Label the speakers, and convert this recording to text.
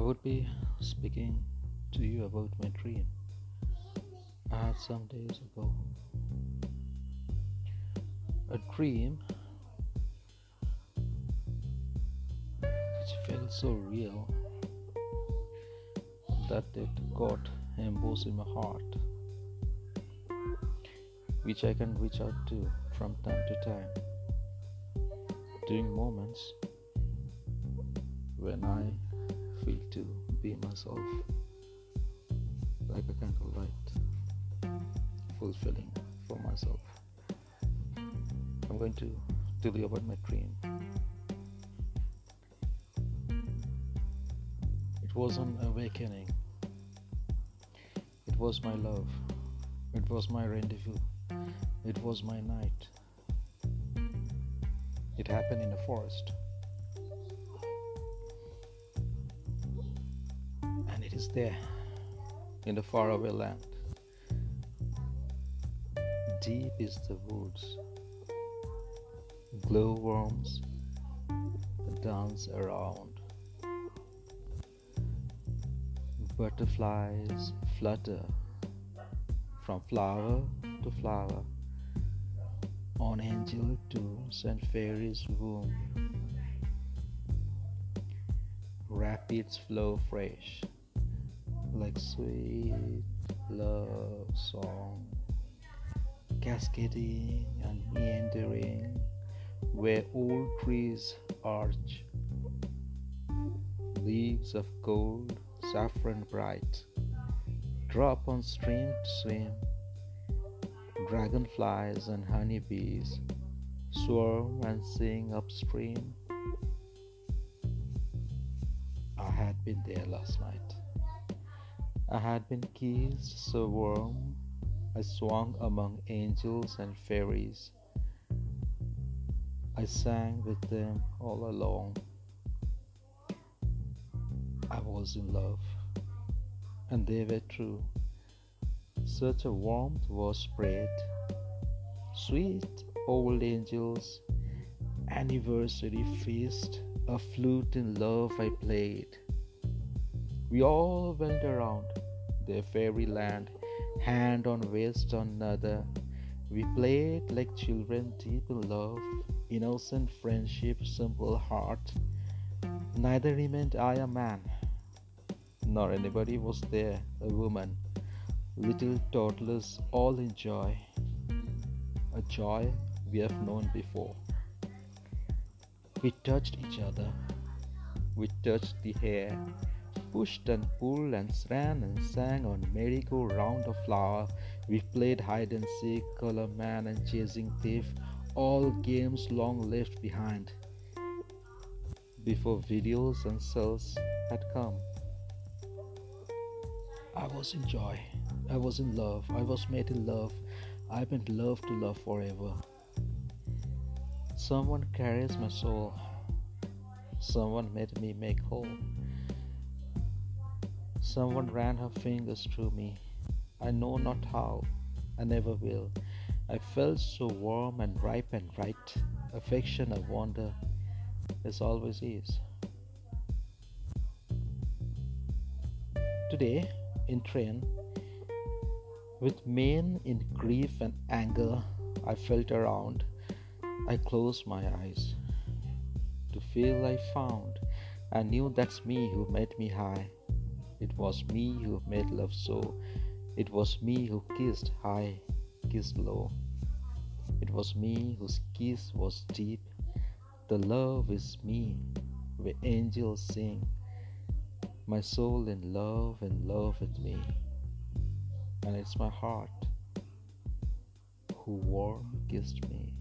Speaker 1: would be speaking to you about my dream I had some days ago. A dream which felt so real that it got embossed in my heart, which I can reach out to from time to time during moments when I to be myself like a candlelight, fulfilling for myself. I'm going to tell you about my dream. It was an awakening. It was my love. It was my rendezvous. It was my night. It happened in a forest. It is there in the faraway land. Deep is the woods. Glowworms dance around. Butterflies flutter from flower to flower on angel tunes and fairies' womb. Rapids flow fresh like sweet love song, cascading and meandering where old trees arch, leaves of gold, saffron bright, drop on stream to swim. Dragonflies and honeybees swarm and sing upstream. I had been there last night. I had been kissed so warm, I swung among angels and fairies. I sang with them all along. I was in love, and they were true. Such a warmth was spread. Sweet old angels, anniversary feast, a flute in love I played. We all went around their fairyland, hand on waist on another. We played like children deep in love, innocent friendship, simple heart. Neither remained I a man, nor anybody was there a woman. Little toddlers all in joy, a joy we have known before. We touched each other, we touched the hair pushed and pulled and ran and sang on merry-go-round of flower. We played hide and seek, color man and chasing thief, all games long left behind before videos and cells had come. I was in joy. I was in love. I was made in love. I meant love to love forever. Someone carries my soul. Someone made me make whole. Someone ran her fingers through me. I know not how, I never will. I felt so warm and ripe and right. Affection, I wonder, as always is. Today, in train, with mien in grief and anger, I felt around. I closed my eyes to feel I found. I knew that's me who made me high. It was me who made love so. It was me who kissed high, kissed low. It was me whose kiss was deep. The love is me, where angels sing. My soul in love, and love with me. And it's my heart who warm kissed me.